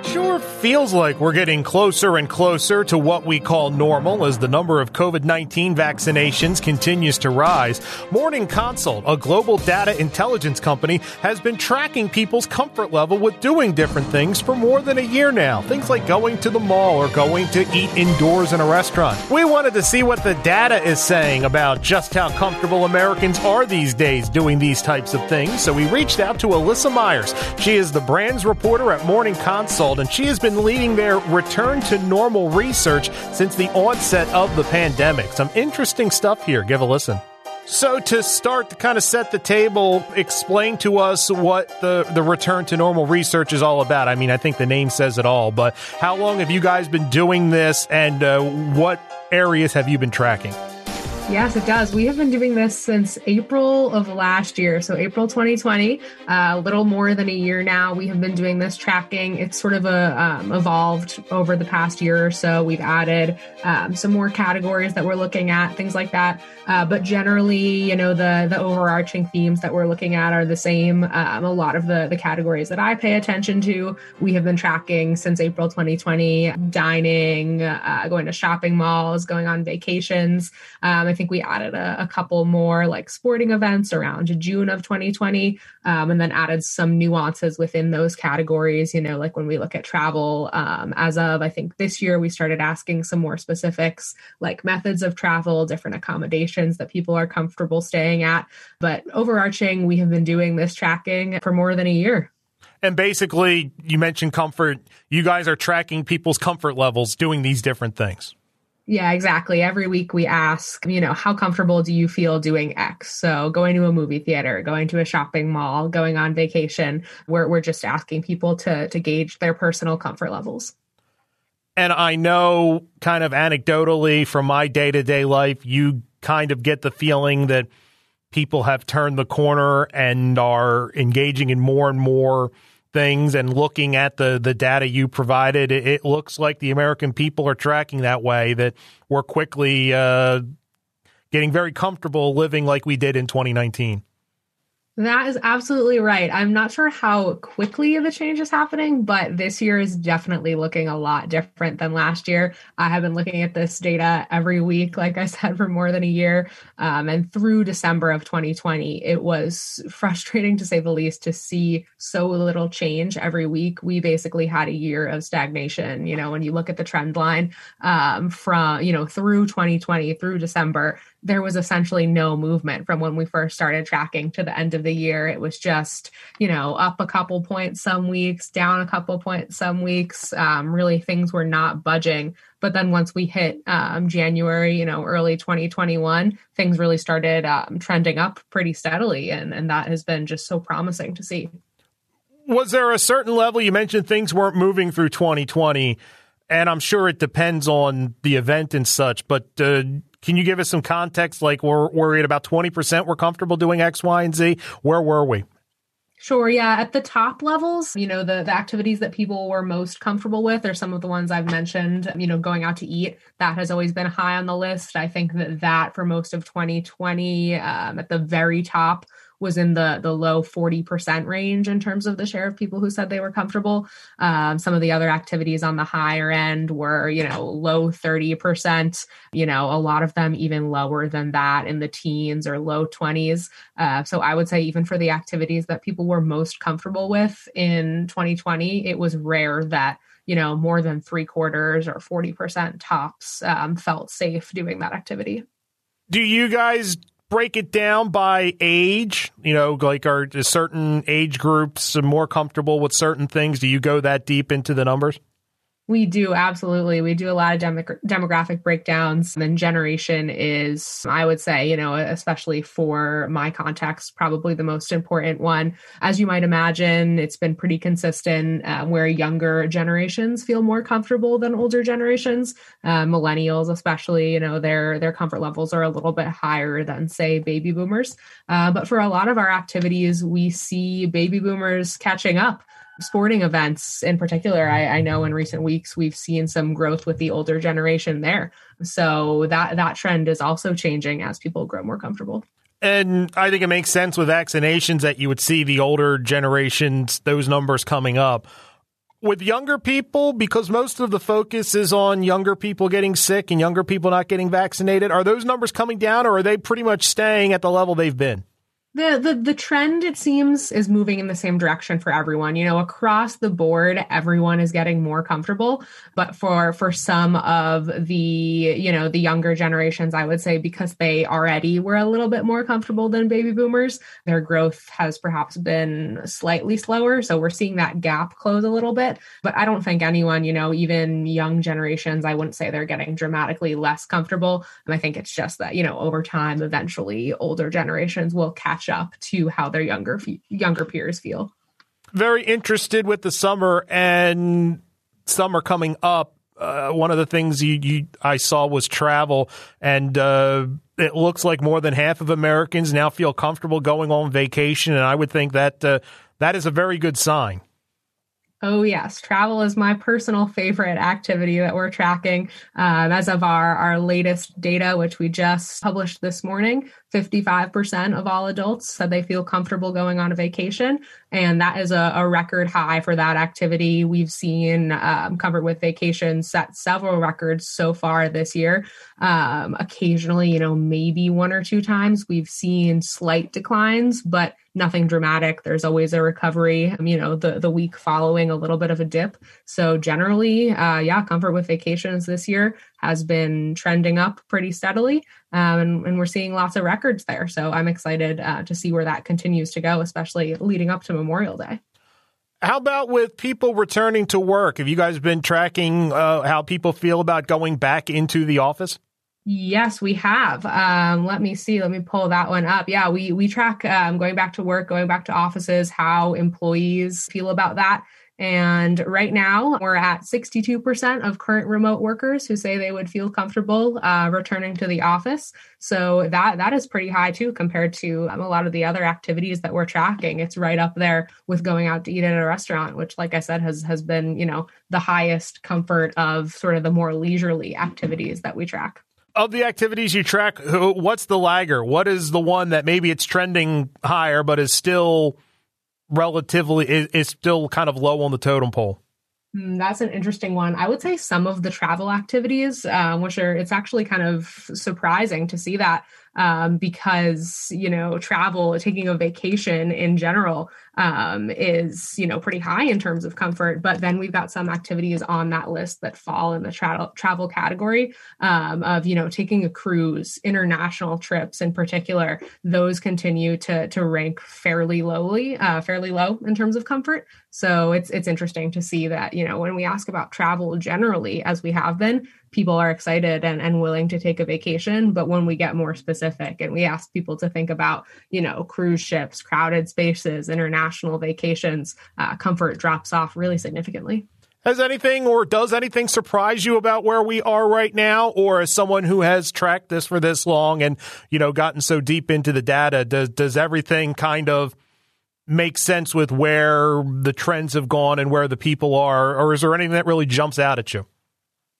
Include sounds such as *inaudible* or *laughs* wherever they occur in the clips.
It sure feels like we're getting closer and closer to what we call normal as the number of COVID 19 vaccinations continues to rise. Morning Consult, a global data intelligence company, has been tracking people's comfort level with doing different things for more than a year now. Things like going to the mall or going to eat indoors in a restaurant. We wanted to see what the data is saying about just how comfortable Americans are these days doing these types of things, so we reached out to Alyssa Myers. She is the brands reporter at Morning Consult and she has been leading their return to normal research since the onset of the pandemic. Some interesting stuff here. Give a listen. So, to start to kind of set the table, explain to us what the, the return to normal research is all about. I mean, I think the name says it all, but how long have you guys been doing this and uh, what areas have you been tracking? Yes, it does. We have been doing this since April of last year. So, April 2020, uh, a little more than a year now. We have been doing this tracking. It's sort of a, um, evolved over the past year or so. We've added um, some more categories that we're looking at, things like that. Uh, but generally, you know, the the overarching themes that we're looking at are the same. Um, a lot of the the categories that I pay attention to, we have been tracking since April 2020: dining, uh, going to shopping malls, going on vacations. Um, I think we added a, a, couple more like sporting events around June of 2020, um, and then added some nuances within those categories. You know, like when we look at travel, um, as of I think this year, we started asking some more specifics, like methods of travel, different accommodations that people are comfortable staying at. But overarching, we have been doing this tracking for more than a year. And basically, you mentioned comfort. You guys are tracking people's comfort levels doing these different things. Yeah, exactly. Every week we ask, you know, how comfortable do you feel doing X? So going to a movie theater, going to a shopping mall, going on vacation, we're, we're just asking people to, to gauge their personal comfort levels. And I know kind of anecdotally from my day to day life, you kind of get the feeling that people have turned the corner and are engaging in more and more things and looking at the the data you provided it, it looks like the american people are tracking that way that we're quickly uh, getting very comfortable living like we did in 2019 that is absolutely right. I'm not sure how quickly the change is happening, but this year is definitely looking a lot different than last year. I have been looking at this data every week, like I said, *laughs* for more than a year. Um, and through December of 2020, it was frustrating to say the least to see so little change every week. We basically had a year of stagnation. You know, when you look at the trend line um, from, you know, through 2020, through December, there was essentially no movement from when we first started tracking to the end of the year. It was just, you know, up a couple points some weeks, down a couple points some weeks. Um, really, things were not budging. But then once we hit um, January, you know, early 2021, things really started um, trending up pretty steadily. And, and that has been just so promising to see. Was there a certain level? You mentioned things weren't moving through 2020 and I'm sure it depends on the event and such. But uh, can you give us some context? Like we're at about twenty percent. We're comfortable doing X, Y, and Z. Where were we? Sure. Yeah. At the top levels, you know, the, the activities that people were most comfortable with are some of the ones I've mentioned, you know, going out to eat. That has always been high on the list. I think that that for most of 2020, um, at the very top was in the the low 40% range in terms of the share of people who said they were comfortable. Um, some of the other activities on the higher end were, you know, low 30%, you know, a lot of them even lower than that in the teens or low 20s. Uh, so I would say even for the activities that people were most comfortable with in 2020, it was rare that you know more than three quarters or 40% tops um, felt safe doing that activity do you guys break it down by age? You know, like are certain age groups more comfortable with certain things? Do you go that deep into the numbers? We do, absolutely. We do a lot of demographic breakdowns. And generation is, I would say, you know, especially for my context, probably the most important one. As you might imagine, it's been pretty consistent uh, where younger generations feel more comfortable than older generations. Uh, millennials, especially, you know, their their comfort levels are a little bit higher than, say, baby boomers. Uh, but for a lot of our activities, we see baby boomers catching up sporting events in particular, I, I, know in recent weeks we've seen some growth with the older generation there. So that that trend is also changing as people grow more comfortable. And I think it makes sense with vaccinations that you would see the older generations, those numbers coming up. With younger people, because most of the focus is on younger people getting sick and younger people not getting vaccinated, are those numbers coming down or are they pretty much staying at the level they've been? The the the trend it seems is moving in the same direction for everyone. You know across the board everyone is getting more comfortable. But for for some of the you know the younger generations i would say because they already were a little bit more comfortable than baby boomers their growth has perhaps been slightly slower. So we're seeing that gap close a little bit. But i don't think anyone you know even young generations i wouldn't say they're getting dramatically less comfortable. And i think it's just that you know over time eventually older generations will catch catch up to how their younger younger peers feel. Very interested with the summer and summer coming up. Uh, one of the things you, you, I saw was travel, and uh, it looks like more than half of Americans now feel comfortable going on vacation, and I would think that uh, that is a very good sign. Oh, yes. Travel is my personal favorite activity that we're tracking. Um, as of our, our latest data, which we just published this morning, 55% of all adults said they feel comfortable going on a vacation. And that is a, a record high for that activity. We've seen um, Comfort with Vacations set several records so far this year. Um, occasionally, you know, maybe one or two times we've seen slight declines, but nothing dramatic. There's always a recovery, um, you know, the, the week following a little bit of a dip. So generally, uh, yeah, Comfort with Vacations this year has been trending up pretty steadily. Um, and, and, we're seeing lots of records there. So I'm excited uh, to see where that continues to go, especially leading up to Memorial Day. How about with people returning to work? Have you guys been tracking uh, how people feel about going back into the office? Yes, we have. Um, let me see. Let me pull that one up. Yeah, we we track um, going back to work, going back to offices, how employees feel about that. And right now, we're at 62% of current remote workers who say they would feel comfortable uh, returning to the office. So that that is pretty high too, compared to um, a lot of the other activities that we're tracking. It's right up there with going out to eat at a restaurant, which, like I said, has has been you know the highest comfort of sort of the more leisurely activities that we track of the activities you track, what's the lagger? What is the one that maybe it's trending higher, but is still relatively is, is still kind of low on the totem pole? Hmm, that's an interesting one. I would say some of the travel activities, um, which are, it's actually kind of surprising to see that um, because, you know, travel, taking a vacation in general um, is, you know, pretty high in terms of comfort. But then we've got some activities on that list that fall in the travel travel category um, of, you know, taking a cruise, international trips in particular. Those continue to to rank fairly lowly, uh, fairly low in terms of comfort. So it's it's interesting to see that, you know, when we ask about travel generally, as we have been, people are excited and, and willing to take a vacation. But when we get more specific and we ask people to think about, you know, cruise ships, crowded spaces, international vacations, uh, comfort drops off really significantly. Has anything or does anything surprise you about where we are right now? Or as someone who has tracked this for this long and, you know, gotten so deep into the data, does, does everything kind of make sense with where the trends have gone and where the people are? Or is there anything that really jumps out at you?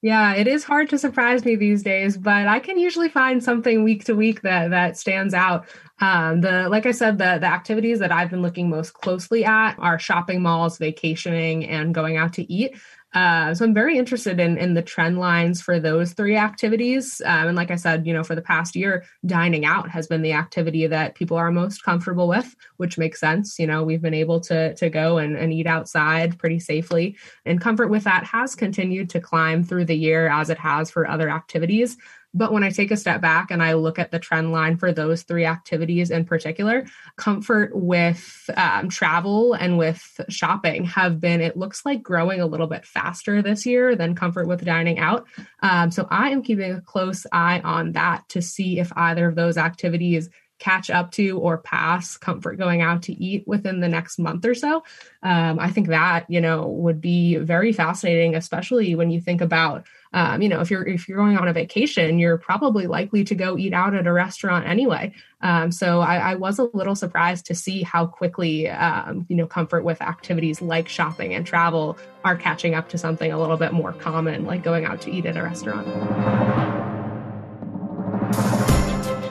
Yeah, it is hard to surprise me these days, but I can usually find something week to week that that stands out. Um, the like I said, the the activities that I've been looking most closely at are shopping malls, vacationing, and going out to eat. Uh, so I'm very interested in in the trend lines for those three activities. Um, and like I said, you know, for the past year, dining out has been the activity that people are most comfortable with, which makes sense. You know, we've been able to to go and, and eat outside pretty safely, and comfort with that has continued to climb through the year as it has for other activities. But when I take a step back and I look at the trend line for those three activities in particular, comfort with um, travel and with shopping have been, it looks like growing a little bit faster this year than comfort with dining out. Um, so I am keeping a close eye on that to see if either of those activities catch up to or pass comfort going out to eat within the next month or so. Um, I think that, you know, would be very fascinating, especially when you think about um, you know, if you're if you're going on a vacation, you're probably likely to go eat out at a restaurant anyway. Um, so I, I, was a little surprised to see how quickly, um, you know, comfort with activities like shopping and travel are catching up to something a little bit more common, like going out to eat at a restaurant.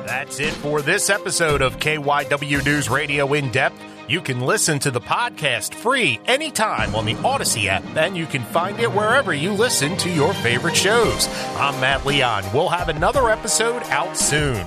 That's it for this episode of KYW News Radio in depth. You can listen to the podcast free anytime on the Audacy app, and you can find it wherever you listen to your favorite shows. I'm Matt Leon. We'll have another episode out soon.